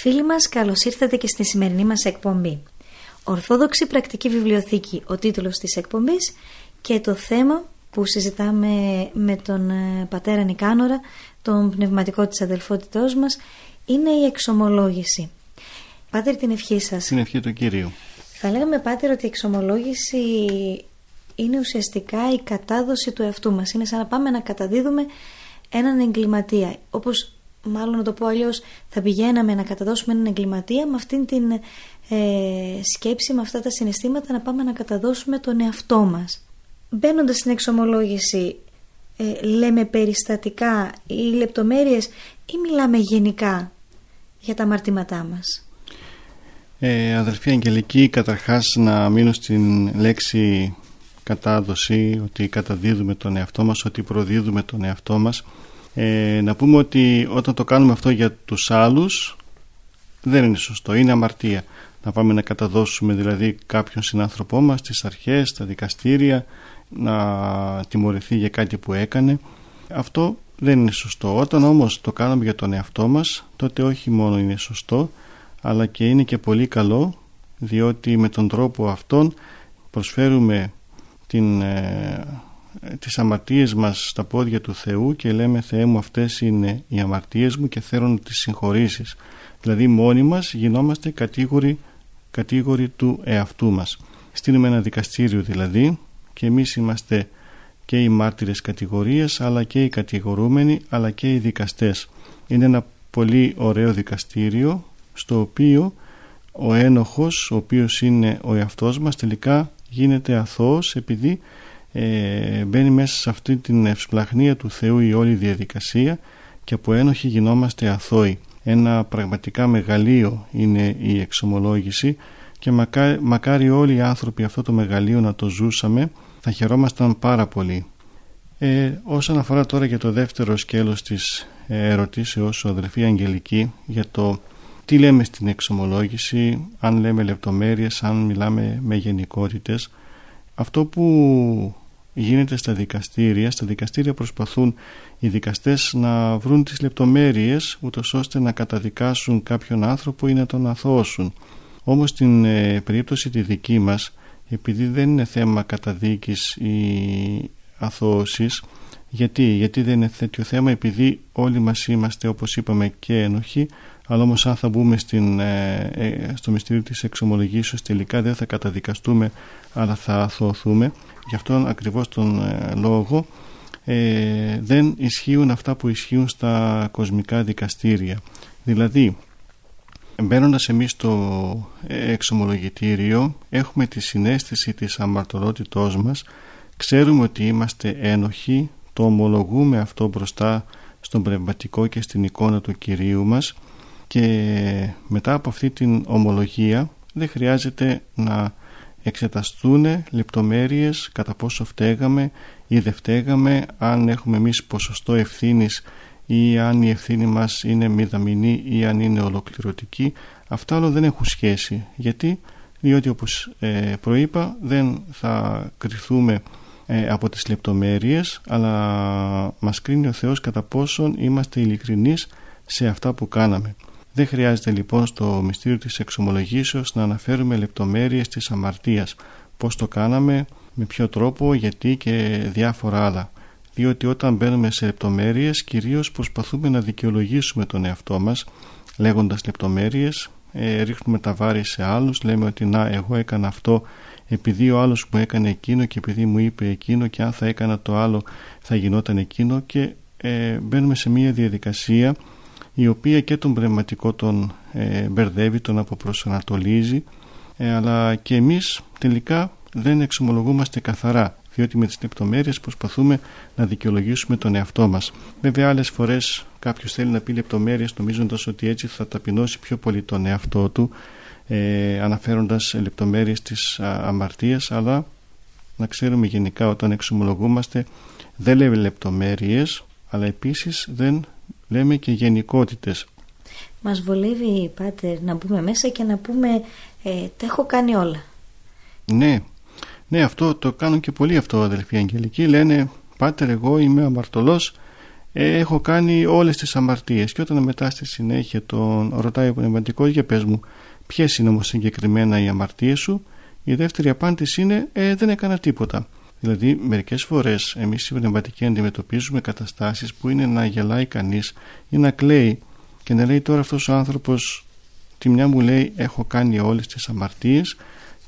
Φίλοι μας, καλώς ήρθατε και στη σημερινή μας εκπομπή. Ορθόδοξη Πρακτική Βιβλιοθήκη, ο τίτλος της εκπομπής και το θέμα που συζητάμε με τον ε, πατέρα Νικάνορα, τον πνευματικό της αδελφότητός μας, είναι η εξομολόγηση. Πάτερ την ευχή σας. Την ευχή του Κυρίου. Θα λέγαμε Πάτερ ότι η εξομολόγηση είναι ουσιαστικά η κατάδοση του εαυτού μας. Είναι σαν να πάμε να καταδίδουμε έναν εγκληματία. Όπως μάλλον να το πω αλλιώς, θα πηγαίναμε να καταδώσουμε έναν εγκληματία με αυτήν την ε, σκέψη, με αυτά τα συναισθήματα να πάμε να καταδώσουμε τον εαυτό μας. Μπαίνοντας στην εξομολόγηση, ε, λέμε περιστατικά ή λεπτομέρειες ή μιλάμε γενικά για τα αμαρτήματά μας; Ε, αδελφή Αγγελική, καταρχάς να μείνω στην λέξη κατάδοση, ότι καταδίδουμε τον εαυτό μας, ότι προδίδουμε τον εαυτό μας ε, να πούμε ότι όταν το κάνουμε αυτό για τους άλλους δεν είναι σωστό, είναι αμαρτία. Να πάμε να καταδώσουμε δηλαδή κάποιον συνάνθρωπό μας στις αρχές, στα δικαστήρια, να τιμωρηθεί για κάτι που έκανε. Αυτό δεν είναι σωστό. Όταν όμως το κάνουμε για τον εαυτό μας, τότε όχι μόνο είναι σωστό, αλλά και είναι και πολύ καλό, διότι με τον τρόπο αυτόν προσφέρουμε την ε, τις αμαρτίες μας στα πόδια του Θεού και λέμε Θεέ μου αυτές είναι οι αμαρτίες μου και θέλω να τις συγχωρήσεις δηλαδή μόνοι μας γινόμαστε κατήγοροι, κατήγοροι του εαυτού μας. Στείλουμε ένα δικαστήριο δηλαδή και εμείς είμαστε και οι μάρτυρες κατηγορίες αλλά και οι κατηγορούμενοι αλλά και οι δικαστές. Είναι ένα πολύ ωραίο δικαστήριο στο οποίο ο ένοχος ο οποίος είναι ο εαυτός μας τελικά γίνεται αθώος επειδή ε, μπαίνει μέσα σε αυτή την ευσπλαχνία του Θεού η όλη διαδικασία και από ένοχοι γινόμαστε αθώοι. Ένα πραγματικά μεγαλείο είναι η εξομολόγηση και μακάρι, όλοι οι άνθρωποι αυτό το μεγαλείο να το ζούσαμε θα χαιρόμασταν πάρα πολύ. Ε, όσον αφορά τώρα για το δεύτερο σκέλος της ερωτήσεως ο αδερφή Αγγελική για το τι λέμε στην εξομολόγηση, αν λέμε λεπτομέρειες, αν μιλάμε με γενικότητες αυτό που γίνεται στα δικαστήρια. Στα δικαστήρια προσπαθούν οι δικαστές να βρουν τις λεπτομέρειες ούτως ώστε να καταδικάσουν κάποιον άνθρωπο ή να τον αθώσουν. Όμως στην ε, περίπτωση τη δική μας επειδή δεν είναι θέμα καταδίκης ή αθώωσης γιατί, γιατί δεν είναι τέτοιο θέμα επειδή όλοι μας είμαστε όπως είπαμε και ένοχοι αλλά όμως αν θα μπούμε στην, ε, ε, στο μυστήριο της εξομολογήσεως τελικά δεν θα καταδικαστούμε αλλά θα αθωωθούμε. Γι' αυτόν ακριβώς τον ε, λόγο ε, δεν ισχύουν αυτά που ισχύουν στα κοσμικά δικαστήρια. Δηλαδή μπαίνοντας εμείς στο εξομολογητήριο έχουμε τη συνέστηση της αμαρτωλότητός μας. Ξέρουμε ότι είμαστε ένοχοι το ομολογούμε αυτό μπροστά στον πνευματικό και στην εικόνα του Κυρίου μας και μετά από αυτή την ομολογία δεν χρειάζεται να εξεταστούν λεπτομέρειες κατά πόσο φταίγαμε ή δεν φταίγαμε αν έχουμε εμείς ποσοστό ευθύνης ή αν η ευθύνη μας είναι μηδαμινή ή αν είναι ολοκληρωτική. Αυτά όλα δεν έχουν σχέση. Γιατί; Διότι όπως ε, προείπα δεν θα κρυθούμε ε, από τις λεπτομέρειες αλλά μας κρίνει ο Θεός κατά πόσον είμαστε ειλικρινείς σε αυτά που κάναμε δεν χρειάζεται λοιπόν στο μυστήριο της εξομολογήσεως να αναφέρουμε λεπτομέρειες της αμαρτίας, πώς το κάναμε, με ποιο τρόπο, γιατί και διάφορα άλλα. Διότι όταν μπαίνουμε σε λεπτομέρειες κυρίως προσπαθούμε να δικαιολογήσουμε τον εαυτό μας λέγοντας λεπτομέρειες, ε, ρίχνουμε τα βάρη σε άλλους, λέμε ότι να εγώ έκανα αυτό επειδή ο άλλος μου έκανε εκείνο και επειδή μου είπε εκείνο και αν θα έκανα το άλλο θα γινόταν εκείνο και ε, μπαίνουμε σε μια διαδικασία η οποία και τον πνευματικό τον ε, μπερδεύει, τον αποπροσανατολίζει ε, αλλά και εμείς τελικά δεν εξομολογούμαστε καθαρά διότι με τις λεπτομέρειες προσπαθούμε να δικαιολογήσουμε τον εαυτό μας. Βέβαια άλλες φορές κάποιος θέλει να πει λεπτομέρειες νομίζοντας ότι έτσι θα ταπεινώσει πιο πολύ τον εαυτό του ε, αναφέροντας λεπτομέρειες της αμαρτίας αλλά να ξέρουμε γενικά όταν εξομολογούμαστε δεν λέμε λεπτομέρειες αλλά επίσης δεν λέμε και γενικότητες. Μας βολεύει Πάτερ να μπούμε μέσα και να πούμε ε, τα έχω κάνει όλα. Ναι, ναι αυτό το κάνουν και πολλοί αυτό αδελφοί Αγγελικοί λένε Πάτερ εγώ είμαι αμαρτωλός ε, έχω κάνει όλες τις αμαρτίες και όταν μετά στη συνέχεια τον ρωτάει ο πνευματικός για πες μου ποιες είναι όμως συγκεκριμένα οι αμαρτίες σου; Η δεύτερη απάντηση είναι ε, δεν έκανα τίποτα Δηλαδή μερικές φορές εμείς οι πνευματικοί αντιμετωπίζουμε καταστάσεις που είναι να γελάει κανείς ή να κλαίει και να λέει τώρα αυτός ο άνθρωπος τη μια μου λέει έχω κάνει όλες τις αμαρτίες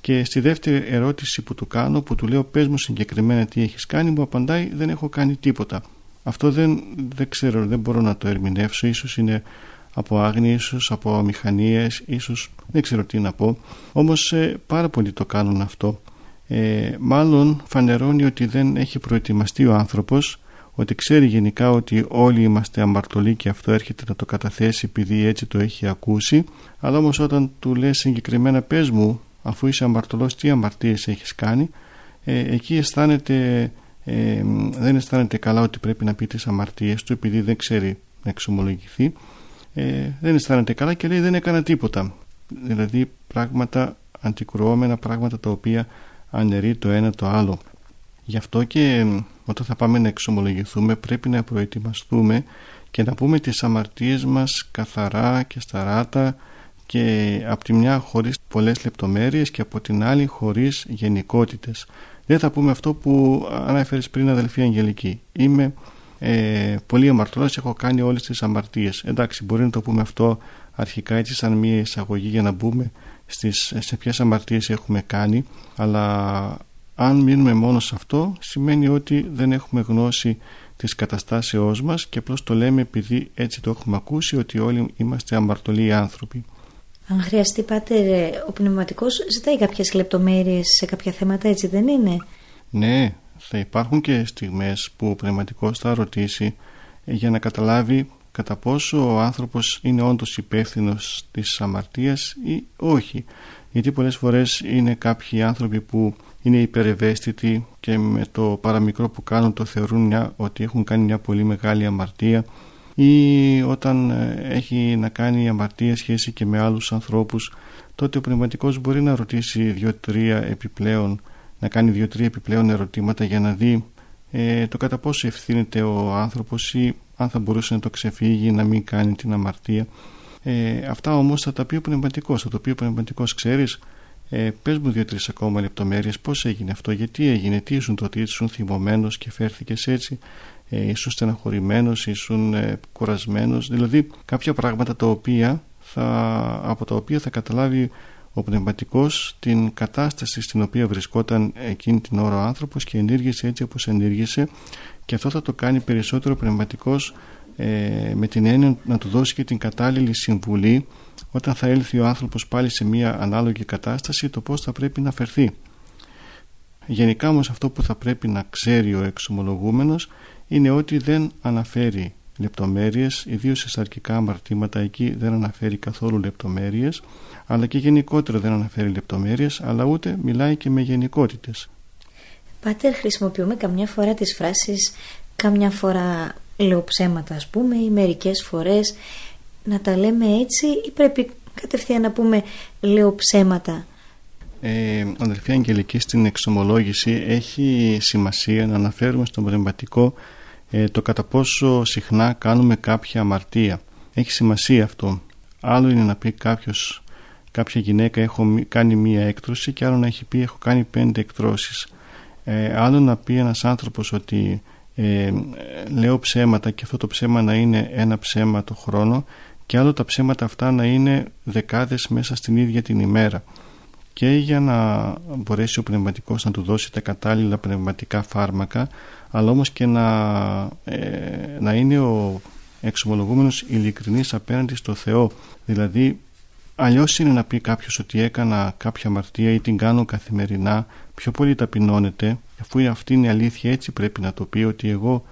και στη δεύτερη ερώτηση που του κάνω που του λέω πες μου συγκεκριμένα τι έχεις κάνει μου απαντάει δεν έχω κάνει τίποτα. Αυτό δεν, δεν ξέρω, δεν μπορώ να το ερμηνεύσω, ίσως είναι από άγνοια, ίσως από μηχανίες, ίσως δεν ξέρω τι να πω. Όμως ε, πάρα πολλοί το κάνουν αυτό ε, μάλλον φανερώνει ότι δεν έχει προετοιμαστεί ο άνθρωπος ότι ξέρει γενικά ότι όλοι είμαστε αμαρτωλοί και αυτό έρχεται να το καταθέσει επειδή έτσι το έχει ακούσει. Αλλά όμως όταν του λες συγκεκριμένα πες μου αφού είσαι αμαρτωλός τι αμαρτίες έχεις κάνει; Ε, εκεί αισθάνεται, ε, δεν αισθάνεται καλά ότι πρέπει να πει τις αμαρτίες του επειδή δεν ξέρει να εξομολογηθεί. Ε, δεν αισθάνεται καλά και λέει δεν έκανα τίποτα δηλαδή πράγματα αντικρουόμενα πράγματα τα οποία αναιρεί το ένα το άλλο. Γι' αυτό και όταν θα πάμε να εξομολογηθούμε πρέπει να προετοιμαστούμε και να πούμε τις αμαρτίες μας καθαρά και σταράτα και από τη μια χωρίς πολλές λεπτομέρειες και από την άλλη χωρίς γενικότητες. Δεν θα πούμε αυτό που ανέφερες πριν αδελφή Αγγελική. Είμαι ε, πολύ αμαρτωλός, έχω κάνει όλες τις αμαρτίες. Εντάξει, μπορεί να το πούμε αυτό αρχικά έτσι σαν μια εισαγωγή για να μπούμε στις, σε ποιες αμαρτίες έχουμε κάνει αλλά αν μείνουμε μόνο σε αυτό σημαίνει ότι δεν έχουμε γνώση της καταστάσεώς μας και απλώς το λέμε επειδή έτσι το έχουμε ακούσει ότι όλοι είμαστε αμαρτωλοί άνθρωποι. Αν χρειαστεί πάτε ο πνευματικός ζητάει κάποιες λεπτομέρειες σε κάποια θέματα έτσι δεν είναι; Ναι, θα υπάρχουν και στιγμές που ο πνευματικός θα ρωτήσει για να καταλάβει κατά πόσο ο άνθρωπος είναι όντως υπεύθυνος της αμαρτίας ή όχι. Γιατί πολλές φορές είναι κάποιοι άνθρωποι που είναι υπερευαίσθητοι και με το παραμικρό που κάνουν το θεωρούν μια, ότι έχουν κάνει μια πολύ μεγάλη αμαρτία ή όταν ε, έχει να κάνει αμαρτία σχέση και με άλλους ανθρώπους τότε ο πνευματικός μπορεί να ρωτήσει δύο-τρία επιπλέον να κάνει δύο-τρία επιπλέον ερωτήματα για να δει ε, το κατά πόσο ευθύνεται ο άνθρωπος ή αν θα μπορούσε να το ξεφύγει, να μην κάνει την αμαρτία. Ε, αυτά όμως θα τα πει ο πνευματικός. Θα το πει ο πνευματικός, ξέρεις, ε, πες μου δύο-τρεις ακόμα λεπτομέρειες, πώς έγινε αυτό, γιατί έγινε, τι ήσουν τότε, ήσουν θυμωμένος και φέρθηκες έτσι, ε, ήσουν στεναχωρημένος, ήσουν ε, κουρασμένος. Δηλαδή κάποια πράγματα τα οποία θα, από τα οποία θα καταλάβει ο πνευματικός την κατάσταση στην οποία βρισκόταν εκείνη την ώρα ο άνθρωπος και ενήργησε έτσι όπως ενήργησε και αυτό θα το κάνει περισσότερο πνευματικός ε, με την έννοια να του δώσει και την κατάλληλη συμβουλή όταν θα έλθει ο άνθρωπος πάλι σε μια ανάλογη κατάσταση το πώς θα πρέπει να φερθεί. Γενικά όμως αυτό που θα πρέπει να ξέρει ο εξομολογούμενος είναι ότι δεν αναφέρει λεπτομέρειες, ιδίως σε σαρκικά αμαρτήματα εκεί δεν αναφέρει καθόλου λεπτομέρειες αλλά και γενικότερα δεν αναφέρει λεπτομέρειες αλλά ούτε μιλάει και με γενικότητες. Πάτερ, χρησιμοποιούμε καμιά φορά τις φράσεις, καμιά φορά λέω ψέματα ας πούμε ή μερικές φορές να τα λέμε έτσι ή πρέπει κατευθείαν να πούμε λέω ψέματα. Ε, αδελφή Αγγελική στην εξομολόγηση έχει σημασία να αναφέρουμε στον πνευματικό ε, το κατά πόσο συχνά κάνουμε κάποια αμαρτία. Έχει σημασία αυτό. Άλλο είναι να πει κάποιος, κάποια γυναίκα έχω κάνει μία έκτρωση και άλλο να έχει πει έχω κάνει πέντε εκτρώσεις Ε, άλλο να πει ένας άνθρωπος ότι ε, λέω ψέματα και αυτό το ψέμα να είναι ένα ψέμα το χρόνο και άλλο τα ψέματα αυτά να είναι δεκάδες μέσα στην ίδια την ημέρα και για να μπορέσει ο πνευματικός να του δώσει τα κατάλληλα πνευματικά φάρμακα αλλά όμως και να, ε, να είναι ο εξομολογούμενος ειλικρινής απέναντι στο Θεό. Δηλαδή αλλιώς είναι να πει κάποιος ότι έκανα κάποια αμαρτία ή την κάνω καθημερινά πιο πολύ ταπεινώνεται αφού αυτή είναι η αλήθεια έτσι πρέπει να το πει ότι εγώ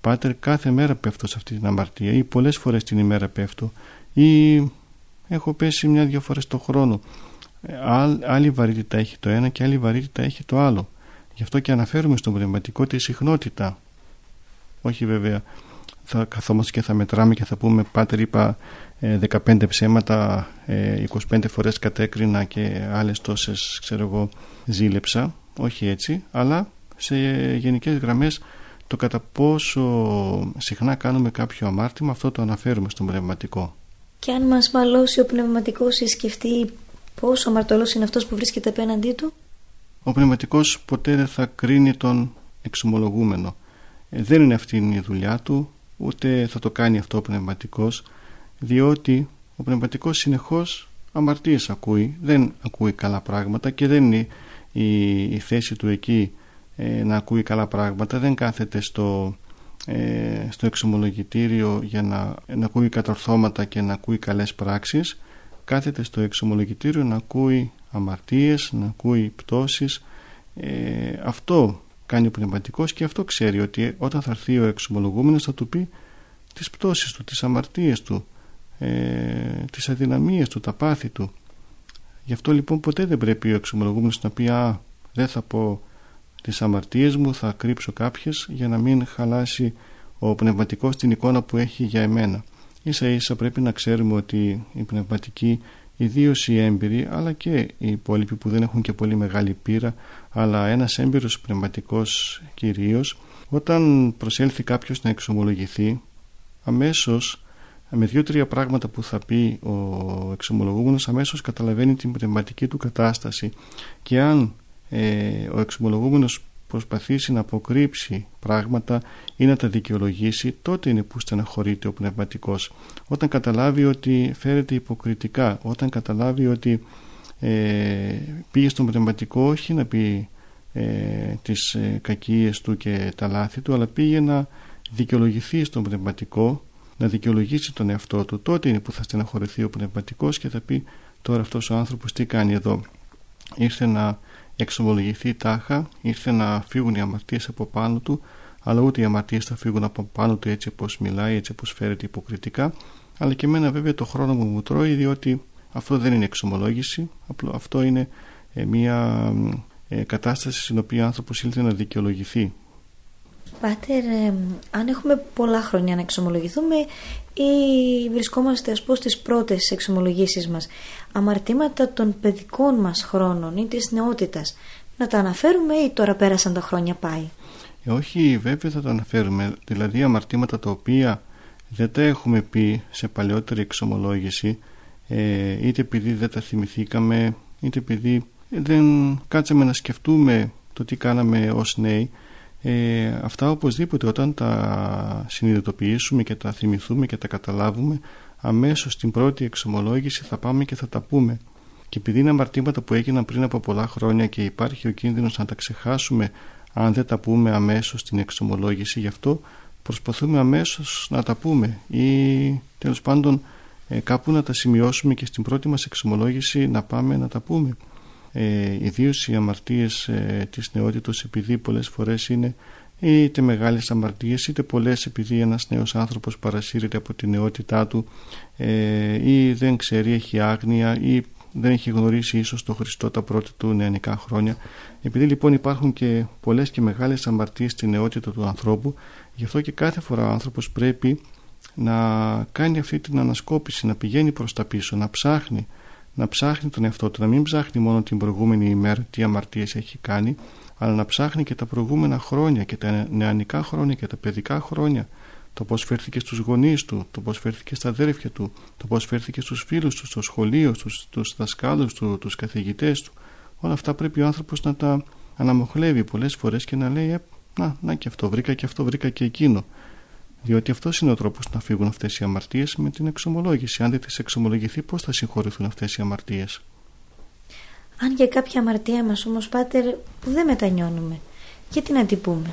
πάτερ κάθε μέρα πέφτω σε αυτή την αμαρτία ή πολλές φορές την ημέρα πέφτω ή έχω πέσει μια-δυο φορές το χρόνο. Άλλη βαρύτητα έχει το ένα και άλλη βαρύτητα έχει το άλλο γι' αυτό και αναφέρουμε στον πνευματικό τη συχνότητα. Όχι βέβαια θα καθόμαστε και θα μετράμε και θα πούμε πάτερ είπα 15 ε, ψέματα 25 ε, φορές κατέκρινα και άλλες τόσες ξέρω εγώ ζήλεψα. Όχι έτσι αλλά σε γενικές γραμμές το κατά πόσο συχνά κάνουμε κάποιο αμάρτημα αυτό το αναφέρουμε στον πνευματικό. Και αν μας μαλώσει ο πνευματικός ή σκεφτεί πόσο αμαρτωλός είναι αυτός που βρίσκεται απέναντί του; Ο πνευματικός ποτέ δεν θα κρίνει τον εξομολογούμενο. Ε, δεν είναι αυτή η δουλειά του ούτε θα το κάνει αυτό ο πνευματικός διότι ο πνευματικός συνεχώς αμαρτίες ακούει δεν ακούει καλά πράγματα και δεν είναι η, η θέση του εκεί ε, να ακούει καλά πράγματα δεν κάθεται στο, ε, στο εξομολογητήριο για να, να ακούει κατορθώματα και να ακούει καλές πράξεις. Κάθεται στο εξομολογητήριο να ακούει αμαρτίες, να ακούει πτώσεις. Ε, αυτό κάνει ο πνευματικός και αυτό ξέρει ότι όταν θα έρθει ο εξομολογούμενος θα του πει τις πτώσεις του, τις αμαρτίες του ε, τις αδυναμίες του, τα πάθη του. Γι' αυτό λοιπόν ποτέ δεν πρέπει ο εξομολογούμενος να πει α δεν θα πω τις αμαρτίες μου θα κρύψω κάποιες για να μην χαλάσει ο πνευματικός την εικόνα που έχει για εμένα ίσα ίσα πρέπει να ξέρουμε ότι οι πνευματικοί ιδίως οι έμπειροι αλλά και οι υπόλοιποι που δεν έχουν και πολύ μεγάλη πείρα αλλά ένας έμπειρος πνευματικός κυρίως όταν προσέλθει κάποιος να εξομολογηθεί αμέσως με δύο-τρία πράγματα που θα πει ο εξομολογούμενος αμέσως καταλαβαίνει την πνευματική του κατάσταση. Και αν ε, ο εξομολογούμενος προσπαθήσει να αποκρύψει πράγματα ή να τα δικαιολογήσει τότε είναι που στεναχωρείται ο πνευματικός. Όταν καταλάβει ότι φέρεται υποκριτικά όταν καταλάβει ότι ε, πήγε στον πνευματικό όχι να πει ε, τις ε, κακίες του και τα λάθη του αλλά πήγε να δικαιολογηθεί στον πνευματικό να δικαιολογήσει τον εαυτό του. Τότε είναι που θα στεναχωρηθεί ο πνευματικός και θα πει τώρα αυτός ο άνθρωπος τι κάνει εδώ. Ήρθε να εξομολογηθεί τάχα ήρθε να φύγουν οι αμαρτίες από πάνω του αλλά ούτε οι αμαρτίες θα φύγουν από πάνω του έτσι όπως μιλάει, έτσι όπως φέρεται υποκριτικά. Αλλά και εμένα βέβαια το χρόνο μου μου τρώει διότι αυτό δεν είναι εξομολόγηση. Αυτό είναι ε, μια ε, κατάσταση στην οποία ο άνθρωπος ήλθε να δικαιολογηθεί Πάτερ, αν έχουμε πολλά χρόνια να εξομολογηθούμε ή βρισκόμαστε ας πω στις πρώτες εξομολογήσεις μας αμαρτήματα των παιδικών μας χρόνων ή της νεότητας να τα αναφέρουμε ή τώρα πέρασαν τα χρόνια πάει; Ε, όχι βέβαια θα τα αναφέρουμε. Δηλαδή αμαρτήματα τα οποία δεν τα έχουμε πει σε παλαιότερη εξομολόγηση ε, είτε επειδή δεν τα θυμηθήκαμε είτε επειδή δεν κάτσαμε να σκεφτούμε το τι κάναμε ως νέοι ε, αυτά οπωσδήποτε όταν τα συνειδητοποιήσουμε και τα θυμηθούμε και τα καταλάβουμε αμέσως στην πρώτη εξομολόγηση θα πάμε και θα τα πούμε. Και επειδή είναι αμαρτήματα που έγιναν πριν από πολλά χρόνια και υπάρχει ο κίνδυνος να τα ξεχάσουμε αν δεν τα πούμε αμέσως στην εξομολόγηση γι' αυτό προσπαθούμε αμέσως να τα πούμε ή τέλος πάντων ε, κάπου να τα σημειώσουμε και στην πρώτη μας εξομολόγηση να πάμε να τα πούμε ε, ιδίως οι αμαρτίες ε, της νεότητος επειδή πολλές φορές είναι είτε μεγάλες αμαρτίες είτε πολλές επειδή ένας νέος άνθρωπος παρασύρεται από τη νεότητά του ε, ή δεν ξέρει, έχει άγνοια ή δεν έχει γνωρίσει ίσως τον Χριστό τα πρώτα του νεανικά χρόνια. Επειδή λοιπόν υπάρχουν και πολλές και μεγάλες αμαρτίες στη νεότητα του ανθρώπου γι' αυτό και κάθε φορά ο άνθρωπος πρέπει να κάνει αυτή την ανασκόπηση να πηγαίνει προς τα πίσω, να ψάχνει να ψάχνει τον εαυτό του, να μην ψάχνει μόνο την προηγούμενη ημέρα τι αμαρτίες έχει κάνει, αλλά να ψάχνει και τα προηγούμενα χρόνια και τα νεανικά χρόνια και τα παιδικά χρόνια, το πώς φέρθηκε στους γονείς του, το πώς φέρθηκε στα αδέρφια του, το πώς φέρθηκε στους φίλους του, στο σχολείο, στους, στους δασκάλους του, τους καθηγητές του. Όλα αυτά πρέπει ο άνθρωπος να τα αναμοχλεύει πολλές φορές και να λέει «Ε, να, να και αυτό βρήκα και αυτό βρήκα και εκείνο διότι αυτός είναι ο τρόπος να φύγουν αυτές οι αμαρτίες με την εξομολόγηση. Αν δεν τις εξομολογηθεί, πώς θα συγχωρηθούν αυτές οι αμαρτίες; Αν για κάποια αμαρτία μας όμως, Πάτερ, δεν μετανιώνουμε, γιατί να την πούμε;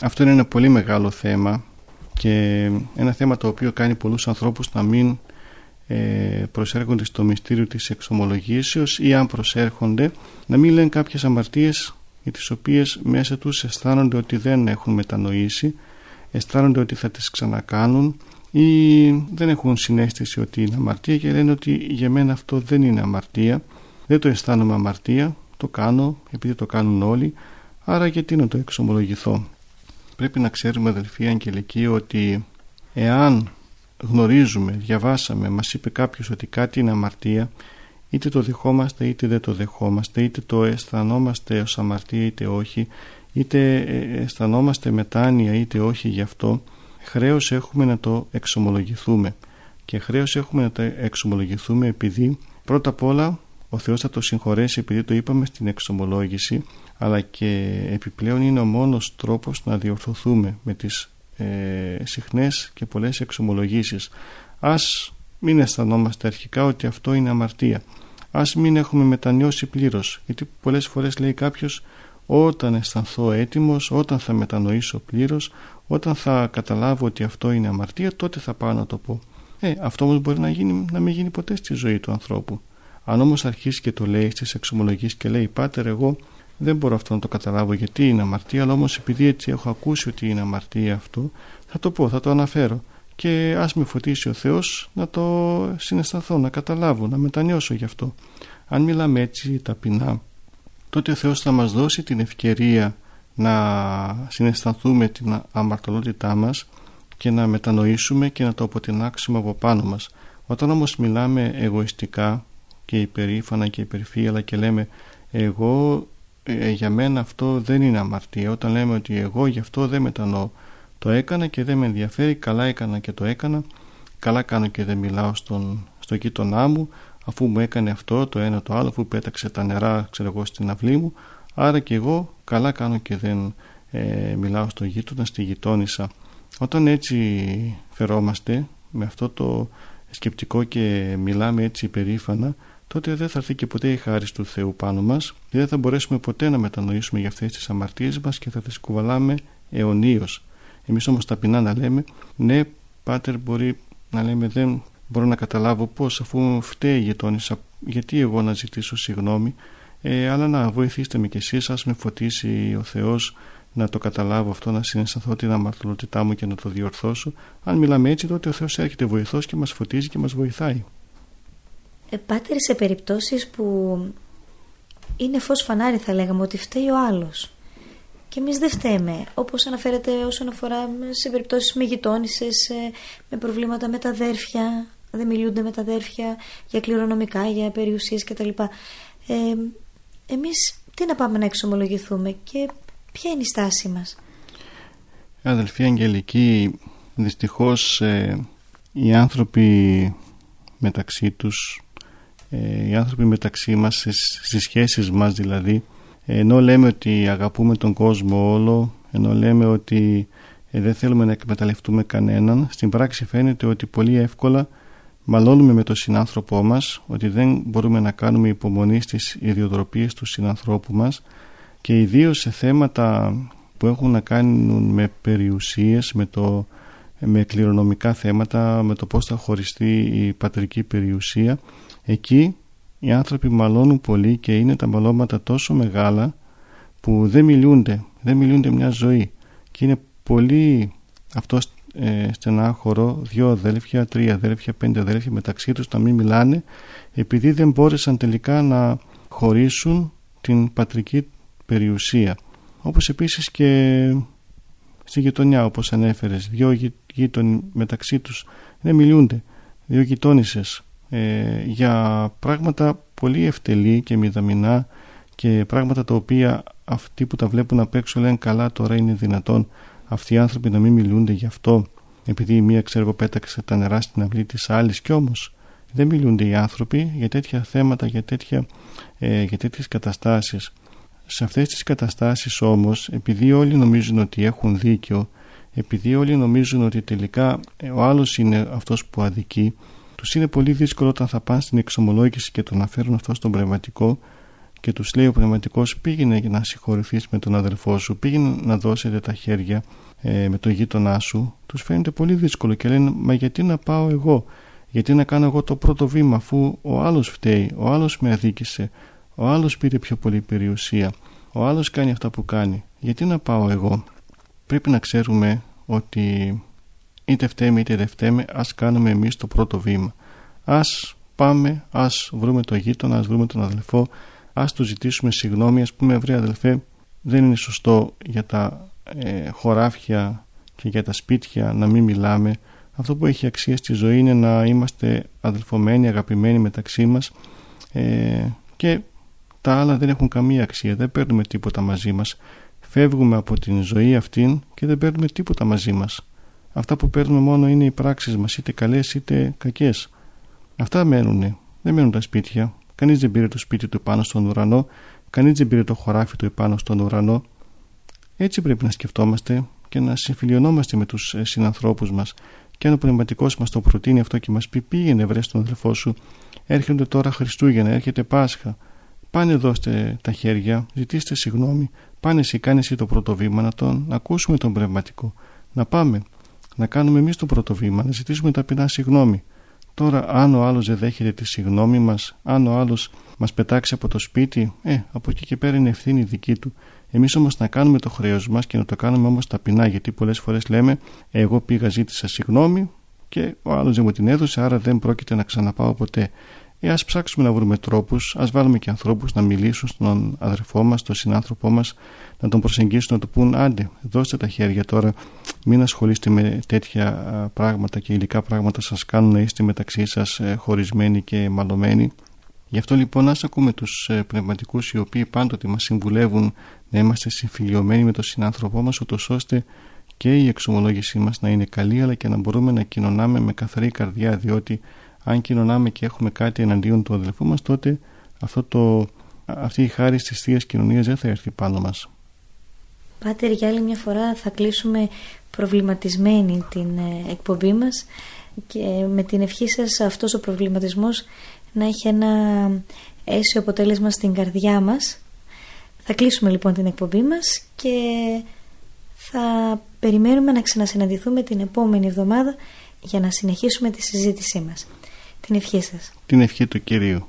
Αυτό είναι ένα πολύ μεγάλο θέμα και ένα θέμα το οποίο κάνει πολλούς ανθρώπους να μην ε, προσέρχονται στο μυστήριο της εξομολογήσεως ή αν προσέρχονται να μην λένε κάποιες αμαρτίες για τις οποίες μέσα τους αισθάνονται ότι δεν έχουν μετανοήσει αισθάνονται ότι θα τις ξανακάνουν ή δεν έχουν συνέστηση ότι είναι αμαρτία και λένε ότι για μένα αυτό δεν είναι αμαρτία. Δεν το αισθάνομαι αμαρτία το κάνω επειδή το κάνουν όλοι άρα γιατί να το εξομολογηθώ. Πρέπει να ξέρουμε αδελφοί αγγελικοί ότι εάν γνωρίζουμε, διαβάσαμε, μας είπε κάποιος ότι κάτι είναι αμαρτία είτε το δεχόμαστε είτε δεν το δεχόμαστε είτε το αισθανόμαστε ως αμαρτία είτε όχι είτε ε, αισθανόμαστε μετάνοια είτε όχι γι' αυτό χρέος έχουμε να το εξομολογηθούμε. Και χρέος έχουμε να το εξομολογηθούμε επειδή πρώτα απ' όλα ο Θεός θα το συγχωρέσει επειδή το είπαμε στην εξομολόγηση αλλά και επιπλέον είναι ο μόνος τρόπος να διορθωθούμε με τις ε, συχνές και πολλές εξομολογήσεις. Ας μην αισθανόμαστε αρχικά ότι αυτό είναι αμαρτία. Ας μην έχουμε μετανιώσει πλήρως. Γιατί πολλές φορές λέει κάποιος όταν αισθανθώ έτοιμος, όταν θα μετανοήσω πλήρως, όταν θα καταλάβω ότι αυτό είναι αμαρτία, τότε θα πάω να το πω. Ε, αυτό όμως μπορεί να, γίνει, να μην γίνει ποτέ στη ζωή του ανθρώπου. Αν όμως αρχίσει και το λέει στις εξομολογίες και λέει «Πάτερ, εγώ δεν μπορώ αυτό να το καταλάβω γιατί είναι αμαρτία, αλλά όμως επειδή έτσι έχω ακούσει ότι είναι αμαρτία αυτό, θα το πω, θα το αναφέρω και ας με φωτίσει ο Θεός να το συναισθανθώ, να καταλάβω, να μετανιώσω γι' αυτό. Αν μιλάμε έτσι ταπεινά τότε ο Θεός θα μας δώσει την ευκαιρία να συναισθανθούμε την αμαρτωλότητά μας και να μετανοήσουμε και να το αποτινάξουμε από πάνω μας. Όταν όμως μιλάμε εγωιστικά και υπερήφανα και υπερφύαλα και λέμε εγώ ε, για μένα αυτό δεν είναι αμαρτία όταν λέμε ότι εγώ γι' αυτό δεν μετανοώ το έκανα και δεν με ενδιαφέρει καλά έκανα και το έκανα καλά κάνω και δεν μιλάω στον, στο γείτονά μου αφού μου έκανε αυτό το ένα το άλλο αφού πέταξε τα νερά ξέρω εγώ στην αυλή μου άρα και εγώ καλά κάνω και δεν ε, μιλάω στο γείτονα στη γειτόνισσα. Όταν έτσι φερόμαστε με αυτό το σκεπτικό και μιλάμε έτσι περήφανα τότε δεν θα έρθει και ποτέ η χάρη του Θεού πάνω μας και δεν θα μπορέσουμε ποτέ να μετανοήσουμε για αυτές τις αμαρτίες μας και θα τις κουβαλάμε αιωνίως. Εμείς όμως ταπεινά να λέμε ναι πάτερ μπορεί να λέμε δεν μπορώ να καταλάβω πώς αφού φταίει η γειτόνισσα γιατί εγώ να ζητήσω συγγνώμη ε, αλλά να βοηθήστε με κι εσείς ας με φωτίσει ο Θεός να το καταλάβω αυτό, να συναισθανθώ την αμαρτωλότητά μου και να το διορθώσω. Αν μιλάμε έτσι, τότε ο Θεός έρχεται βοηθός και μας φωτίζει και μας βοηθάει. Ε, πάτερ, σε περιπτώσεις που είναι φως φανάρι θα λέγαμε ότι φταίει ο άλλος και εμείς δεν φταίμε. Όπως αναφέρεται όσον αφορά σε περιπτώσεις με γειτόνισε, με προβλήματα με τα αδέρφια, δεν μιλούνται με τα αδέρφια για κληρονομικά, για περιουσίες κτλ. Ε, Εμείς τι να πάμε να εξομολογηθούμε και ποια είναι η στάση μας; Αδελφοί Αγγελική, δυστυχώς ε, οι άνθρωποι μεταξύ τους, ε, οι άνθρωποι μεταξύ μας, στις σχέσεις μας δηλαδή, ενώ λέμε ότι αγαπούμε τον κόσμο όλο ενώ λέμε ότι ε, δεν θέλουμε να εκμεταλλευτούμε κανέναν στην πράξη φαίνεται ότι πολύ εύκολα μαλώνουμε με τον συνάνθρωπό μας ότι δεν μπορούμε να κάνουμε υπομονή στις ιδιοτροπίες του συνανθρώπου μας και ιδίως σε θέματα που έχουν να κάνουν με περιουσίες με, το, με κληρονομικά θέματα με το πώς θα χωριστεί η πατρική περιουσία. Εκεί οι άνθρωποι μαλώνουν πολύ και είναι τα μαλώματα τόσο μεγάλα που δεν μιλούνται, δεν μιλούνται μια ζωή. Και είναι πολύ αυτός ε, στενάχωρο δύο αδέλφια, τρία αδέλφια, πέντε αδέλφια μεταξύ τους να μην μιλάνε επειδή δεν μπόρεσαν τελικά να χωρίσουν την πατρική περιουσία. Όπως επίσης και στη γειτονιά όπως ανέφερες δύο γείτονοι μεταξύ τους δεν μιλούνται δύο γειτόνισσες. Ε, για πράγματα πολύ ευτελή και μηδαμινά και πράγματα τα οποία αυτοί που τα βλέπουν απ' έξω λένε καλά τώρα είναι δυνατόν αυτοί οι άνθρωποι να μην μιλούνται γι' αυτό επειδή η μία ξέρω πέταξε τα νερά στην αυλή της άλλης κι όμως. Δεν μιλούνται οι άνθρωποι για τέτοια θέματα, για, τέτοια, ε, για τέτοιες καταστάσεις. Σε αυτές τις καταστάσεις όμως, επειδή όλοι νομίζουν ότι έχουν δίκιο, επειδή όλοι νομίζουν ότι τελικά ε, ο άλλος είναι αυτός που αδικεί, τους είναι πολύ δύσκολο όταν θα πάνε στην εξομολόγηση και τον αφέρουν αυτό στον πνευματικό και τους λέει ο πνευματικός πήγαινε να συγχωρηθείς με τον αδελφό σου, πήγαινε να δώσετε τα χέρια ε, με τον γείτονά σου, τους φαίνεται πολύ δύσκολο και λένε μα γιατί να πάω εγώ, γιατί να κάνω εγώ το πρώτο βήμα αφού ο άλλος φταίει, ο άλλος με αδίκησε, ο άλλος πήρε πιο πολύ περιουσία, ο άλλος κάνει αυτά που κάνει, γιατί να πάω εγώ; Πρέπει να ξέρουμε ότι είτε φταίμε είτε δεν φταίμε, ας κάνουμε εμείς το πρώτο βήμα. Ας πάμε, ας βρούμε το γείτονα, ας βρούμε τον αδελφό, ας του ζητήσουμε συγγνώμη, ας πούμε βρε αδελφέ, δεν είναι σωστό για τα ε, χωράφια και για τα σπίτια να μην μιλάμε. Αυτό που έχει αξία στη ζωή είναι να είμαστε αδελφωμένοι, αγαπημένοι μεταξύ μας ε, και τα άλλα δεν έχουν καμία αξία, δεν παίρνουμε τίποτα μαζί μας. Φεύγουμε από την ζωή αυτήν και δεν παίρνουμε τίποτα μαζί μας. Αυτά που παίρνουμε μόνο είναι οι πράξεις μας, είτε καλές είτε κακές. Αυτά μένουν, δεν μένουν τα σπίτια. Κανείς δεν πήρε το σπίτι του πάνω στον ουρανό, κανείς δεν πήρε το χωράφι του επάνω στον ουρανό. Έτσι πρέπει να σκεφτόμαστε και να συμφιλιωνόμαστε με τους ε, συνανθρώπους μας. Και αν ο πνευματικός μας το προτείνει αυτό και μας πει πήγαινε βρε τον αδελφό σου έρχονται τώρα Χριστούγεννα, έρχεται Πάσχα. Πάνε δώστε τα χέρια, ζητήστε συγγνώμη πάνε εσύ, κάνε εσύ το πρώτο βήμα να τον να ακούσουμε τον πνευματικό. Να πάμε, να κάνουμε εμείς το πρώτο βήμα να ζητήσουμε ταπεινά συγγνώμη Τώρα αν ο άλλος δεν δέχεται τη συγγνώμη μας, αν ο άλλος μας πετάξει από το σπίτι, ε, από εκεί και πέρα είναι ευθύνη δική του. Εμείς όμως να κάνουμε το χρέος μας και να το κάνουμε όμως ταπεινά, γιατί πολλές φορές λέμε εγώ πήγα ζήτησα συγγνώμη και ο άλλος δεν μου την έδωσε, άρα δεν πρόκειται να ξαναπάω ποτέ. Ε, ας ψάξουμε να βρούμε τρόπους, ας βάλουμε και ανθρώπους να μιλήσουν στον αδερφό μας, στον συνάνθρωπό μας, να τον προσεγγίσουν, να του πούν άντε, δώστε τα χέρια τώρα, μην ασχολείστε με τέτοια πράγματα και υλικά πράγματα σας κάνουν να είστε μεταξύ σας ε, χωρισμένοι και μαλωμένοι. Γι' αυτό λοιπόν ας ακούμε τους ε, πνευματικούς οι οποίοι πάντοτε μας συμβουλεύουν να είμαστε συμφιλειωμένοι με τον συνάνθρωπό μας ούτως ώστε και η εξομολόγησή μας να είναι καλή αλλά και να μπορούμε να κοινωνάμε με καθαρή καρδιά διότι αν κοινωνάμε και έχουμε κάτι εναντίον του αδελφού μας τότε αυτό το, αυτή η χάρη της Θείας Κοινωνίας δεν θα έρθει πάνω μας. Πάτερ για άλλη μια φορά θα κλείσουμε προβληματισμένη την ε, εκπομπή μας και με την ευχή σας αυτός ο προβληματισμός να έχει ένα αίσιο αποτέλεσμα στην καρδιά μας. Θα κλείσουμε λοιπόν την εκπομπή μας και θα περιμένουμε να ξανασυναντηθούμε την επόμενη εβδομάδα για να συνεχίσουμε τη συζήτησή μας. Την ευχή σας. Την ευχή του Κυρίου.